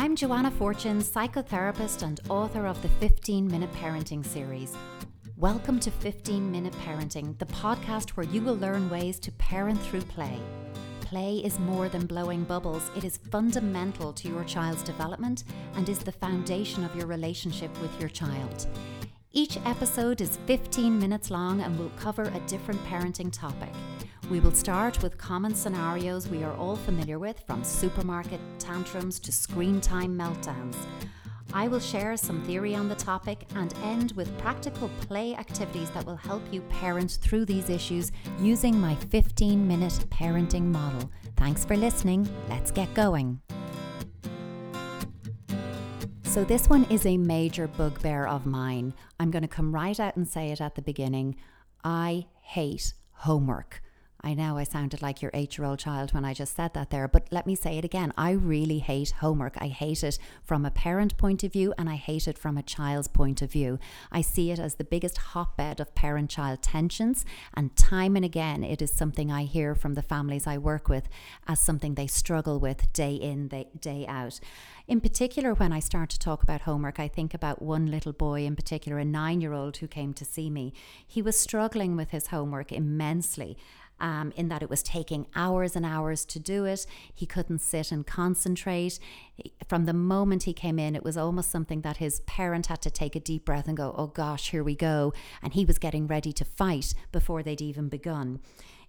I'm Joanna Fortune, psychotherapist and author of the 15 Minute Parenting series. Welcome to 15 Minute Parenting, the podcast where you will learn ways to parent through play. Play is more than blowing bubbles, it is fundamental to your child's development and is the foundation of your relationship with your child. Each episode is 15 minutes long and will cover a different parenting topic. We will start with common scenarios we are all familiar with, from supermarket tantrums to screen time meltdowns. I will share some theory on the topic and end with practical play activities that will help you parent through these issues using my 15 minute parenting model. Thanks for listening. Let's get going. So, this one is a major bugbear of mine. I'm going to come right out and say it at the beginning. I hate homework. I know I sounded like your eight year old child when I just said that there, but let me say it again. I really hate homework. I hate it from a parent point of view and I hate it from a child's point of view. I see it as the biggest hotbed of parent child tensions, and time and again, it is something I hear from the families I work with as something they struggle with day in, day out. In particular, when I start to talk about homework, I think about one little boy in particular, a nine year old who came to see me. He was struggling with his homework immensely um, in that it was taking hours and hours to do it. He couldn't sit and concentrate. From the moment he came in, it was almost something that his parent had to take a deep breath and go, oh gosh, here we go. And he was getting ready to fight before they'd even begun.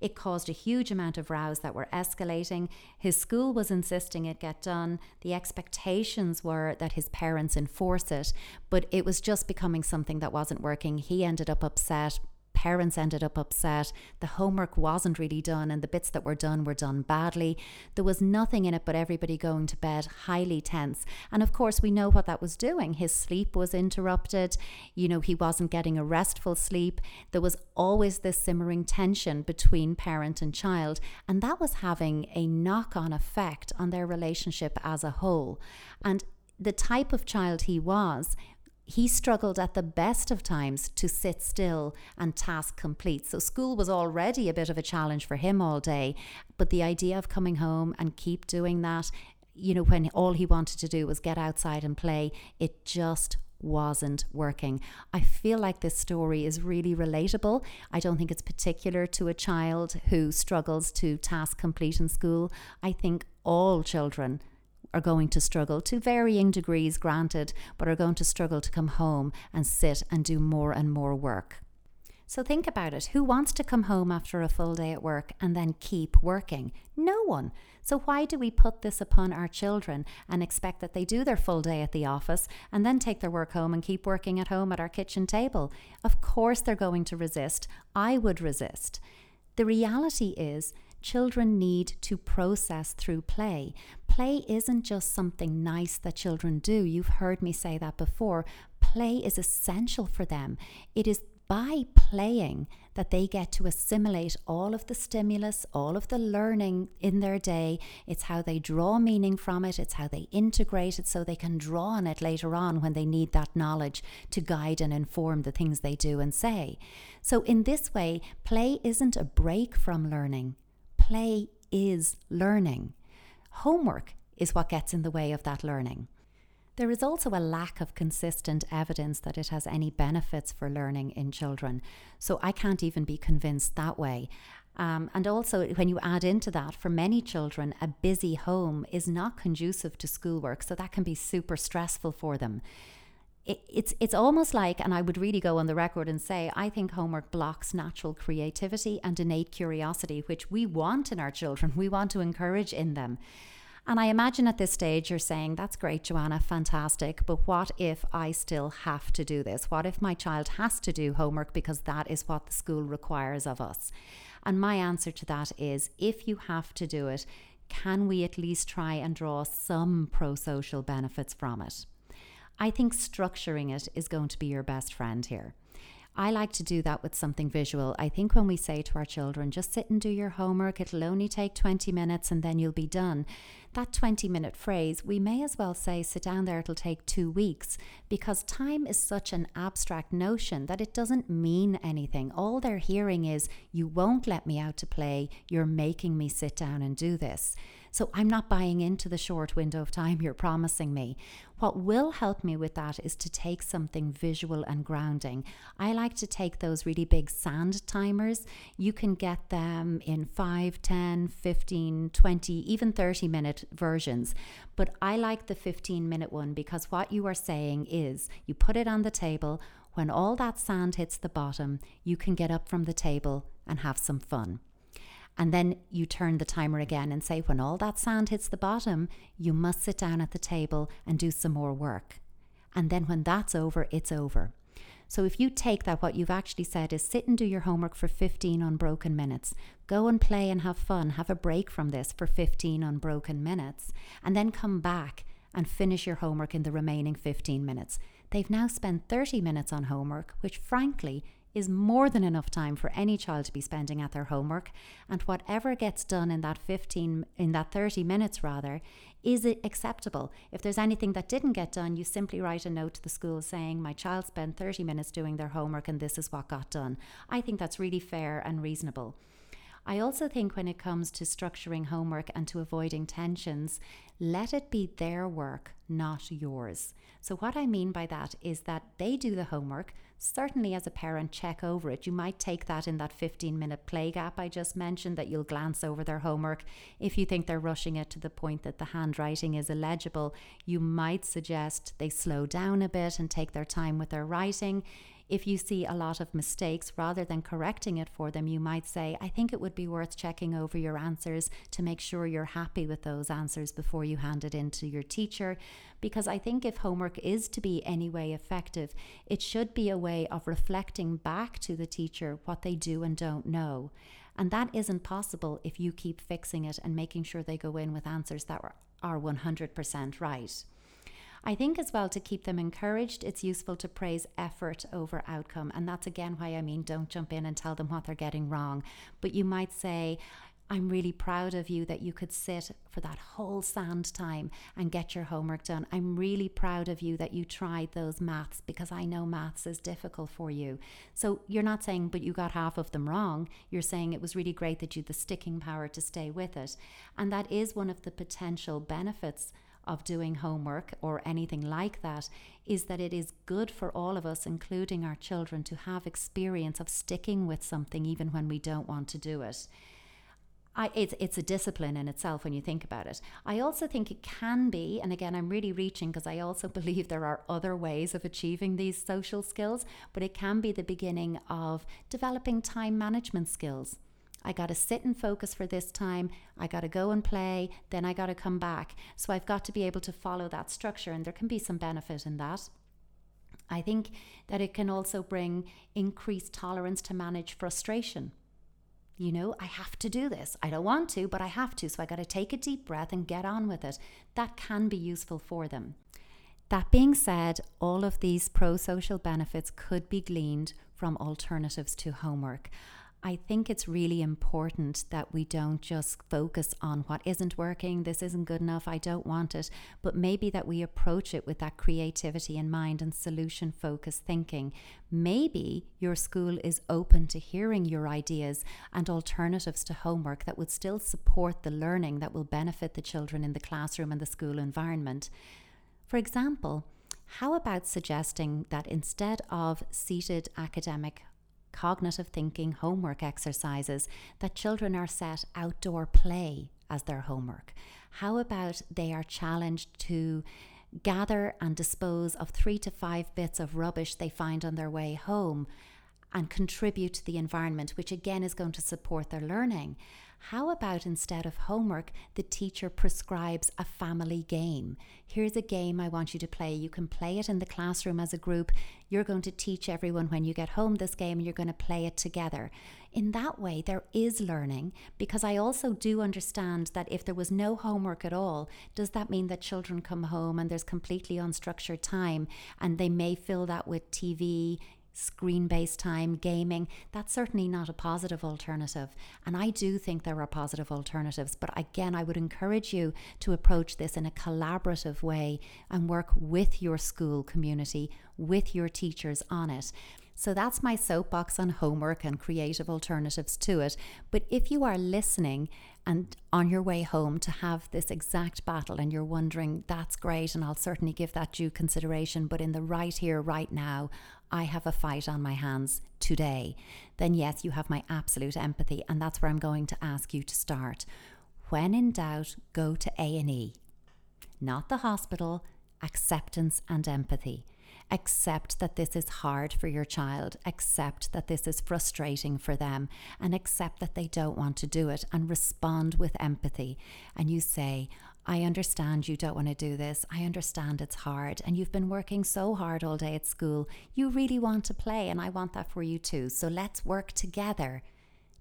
It caused a huge amount of rows that were escalating. His school was insisting it get done. The expectations were that his parents enforce it, but it was just becoming something that wasn't working. He ended up upset, parents ended up upset. The homework wasn't really done, and the bits that were done were done badly. There was nothing in it but everybody going to bed highly tense. And of course, we know what that was doing. His sleep was interrupted. You know, he wasn't getting a restful sleep. There was always this simmering tension between parent and child, and that was having a knock on effect on their relationship as a whole. And the type of child he was he struggled at the best of times to sit still and task complete. So school was already a bit of a challenge for him all day, but the idea of coming home and keep doing that, you know, when all he wanted to do was get outside and play, it just wasn't working. I feel like this story is really relatable. I don't think it's particular to a child who struggles to task complete in school. I think all children are going to struggle to varying degrees, granted, but are going to struggle to come home and sit and do more and more work. So think about it. Who wants to come home after a full day at work and then keep working? No one. So why do we put this upon our children and expect that they do their full day at the office and then take their work home and keep working at home at our kitchen table? Of course they're going to resist. I would resist. The reality is children need to process through play. Play isn't just something nice that children do. You've heard me say that before. Play is essential for them. It is by playing that they get to assimilate all of the stimulus, all of the learning in their day. It's how they draw meaning from it, it's how they integrate it so they can draw on it later on when they need that knowledge to guide and inform the things they do and say. So, in this way, play isn't a break from learning, play is learning. Homework is what gets in the way of that learning. There is also a lack of consistent evidence that it has any benefits for learning in children. So I can't even be convinced that way. Um, and also, when you add into that, for many children, a busy home is not conducive to schoolwork. So that can be super stressful for them it, it's it's almost like, and I would really go on the record and say, I think homework blocks natural creativity and innate curiosity, which we want in our children. We want to encourage in them. And I imagine at this stage you're saying, That's great, Joanna, fantastic. But what if I still have to do this? What if my child has to do homework because that is what the school requires of us? And my answer to that is if you have to do it, can we at least try and draw some pro social benefits from it? I think structuring it is going to be your best friend here. I like to do that with something visual. I think when we say to our children, just sit and do your homework, it'll only take 20 minutes and then you'll be done, that 20 minute phrase, we may as well say, sit down there, it'll take two weeks, because time is such an abstract notion that it doesn't mean anything. All they're hearing is, you won't let me out to play, you're making me sit down and do this. So I'm not buying into the short window of time you're promising me. What will help me with that is to take something visual and grounding. I like to take those really big sand timers. You can get them in 5, 10, 15, 20, even 30 minute versions. But I like the 15 minute one because what you are saying is you put it on the table. When all that sand hits the bottom, you can get up from the table and have some fun. And then you turn the timer again and say, when all that sand hits the bottom, you must sit down at the table and do some more work. And then when that's over, it's over. So if you take that, what you've actually said is sit and do your homework for 15 unbroken minutes. Go and play and have fun. Have a break from this for 15 unbroken minutes. And then come back and finish your homework in the remaining 15 minutes. They've now spent 30 minutes on homework, which frankly is more than enough time for any child to be spending at their homework. And whatever gets done in that 15 in that 30 minutes rather is it acceptable? If there's anything that didn't get done you simply write a note to the school saying my child spent 30 minutes doing their homework and this is what got done. I think that's really fair and reasonable I also think when it comes to structuring homework and to avoiding tensions, let it be their work, not yours. So, what I mean by that is that they do the homework. Certainly, as a parent, check over it. You might take that in that 15 minute play gap I just mentioned, that you'll glance over their homework. If you think they're rushing it to the point that the handwriting is illegible, you might suggest they slow down a bit and take their time with their writing if you see a lot of mistakes, rather than correcting it for them, you might say, I think it would be worth checking over your answers to make sure you're happy with those answers before you hand it in to your teacher. Because I think if homework is to be any way effective, it should be a way of reflecting back to the teacher what they do and don't know. And that isn't possible if you keep fixing it and making sure they go in with answers that are 100% right. I think as well to keep them encouraged, it's useful to praise effort over outcome. And that's again why I mean don't jump in and tell them what they're getting wrong. But you might say, I'm really proud of you that you could sit for that whole sand time and get your homework done. I'm really proud of you that you tried those maths because I know maths is difficult for you. So you're not saying, but you got half of them wrong. You're saying it was really great that you had the sticking power to stay with it. And that is one of the potential benefits of doing homework or anything like that is that it is good for all of us, including our children, to have experience of sticking with something even when we don't want to do it. I, it's, it's a discipline in itself when you think about it. I also think it can be, and again, I'm really reaching because I also believe there are other ways of achieving these social skills, but it can be the beginning of developing time management skills I got to sit and focus for this time. I got to go and play. Then I got to come back. So I've got to be able to follow that structure, and there can be some benefit in that. I think that it can also bring increased tolerance to manage frustration. You know, I have to do this. I don't want to, but I have to. So I got to take a deep breath and get on with it. That can be useful for them. That being said, all of these pro social benefits could be gleaned from alternatives to homework. I think it's really important that we don't just focus on what isn't working, this isn't good enough, I don't want it, but maybe that we approach it with that creativity in mind and solution focused thinking. Maybe your school is open to hearing your ideas and alternatives to homework that would still support the learning that will benefit the children in the classroom and the school environment. For example, how about suggesting that instead of seated academic cognitive thinking homework exercises that children are set outdoor play as their homework? How about they are challenged to gather and dispose of three to five bits of rubbish they find on their way home and contribute to the environment, which again is going to support their learning? How about instead of homework, the teacher prescribes a family game? Here's a game I want you to play. You can play it in the classroom as a group. You're going to teach everyone when you get home this game and you're going to play it together. In that way, there is learning because I also do understand that if there was no homework at all, does that mean that children come home and there's completely unstructured time and they may fill that with TV, screen based time, gaming, that's certainly not a positive alternative. And I do think there are positive alternatives. But again, I would encourage you to approach this in a collaborative way and work with your school community, with your teachers on it. So that's my soapbox on homework and creative alternatives to it. But if you are listening and on your way home to have this exact battle and you're wondering, that's great, and I'll certainly give that due consideration, but in the right here, right now, I have a fight on my hands today, then yes, you have my absolute empathy, and that's where I'm going to ask you to start. When in doubt, go to A&E. Not the hospital, acceptance and empathy. Accept that this is hard for your child. Accept that this is frustrating for them and accept that they don't want to do it and respond with empathy. And you say, I understand you don't want to do this. I understand it's hard and you've been working so hard all day at school. You really want to play and I want that for you too. So let's work together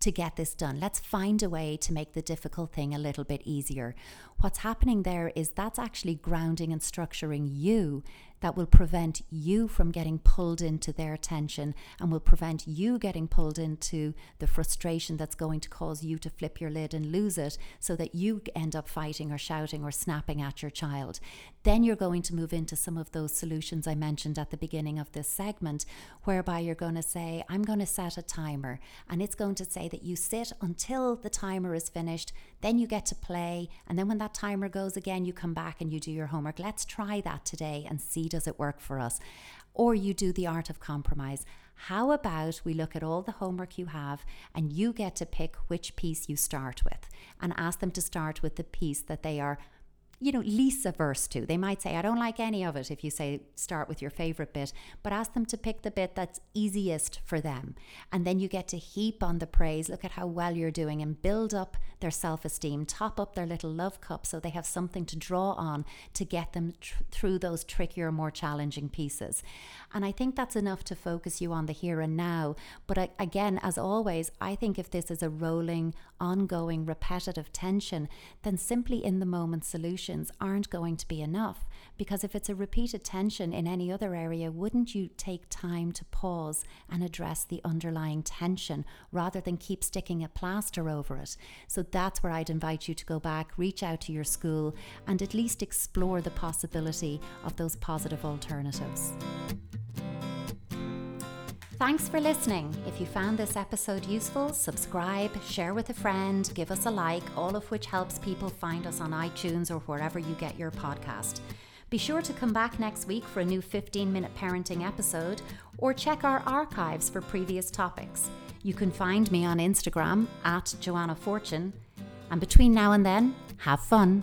to get this done. Let's find a way to make the difficult thing a little bit easier. What's happening there is that's actually grounding and structuring you that will prevent you from getting pulled into their attention and will prevent you getting pulled into the frustration that's going to cause you to flip your lid and lose it so that you end up fighting or shouting or snapping at your child. Then you're going to move into some of those solutions I mentioned at the beginning of this segment, whereby you're going to say, I'm going to set a timer and it's going to say that you sit until the timer is finished, then you get to play, and then when that timer goes again, you come back and you do your homework. Let's try that today and see does it work for us? Or you do the art of compromise. How about we look at all the homework you have and you get to pick which piece you start with and ask them to start with the piece that they are you know, least averse to. They might say, I don't like any of it if you say start with your favorite bit, but ask them to pick the bit that's easiest for them. And then you get to heap on the praise, look at how well you're doing, and build up their self esteem, top up their little love cup so they have something to draw on to get them tr- through those trickier, more challenging pieces. And I think that's enough to focus you on the here and now. But I, again, as always, I think if this is a rolling, ongoing, repetitive tension, then simply in the moment solutions aren't going to be enough. Because if it's a repeated tension in any other area, wouldn't you take time to pause and address the underlying tension rather than keep sticking a plaster over it? So that's where I'd invite you to go back, reach out to your school, and at least explore the possibility of those positive alternatives. Thanks for listening. If you found this episode useful, subscribe, share with a friend, give us a like, all of which helps people find us on iTunes or wherever you get your podcast. Be sure to come back next week for a new 15 minute parenting episode or check our archives for previous topics. You can find me on Instagram at Joanna Fortune. And between now and then, have fun.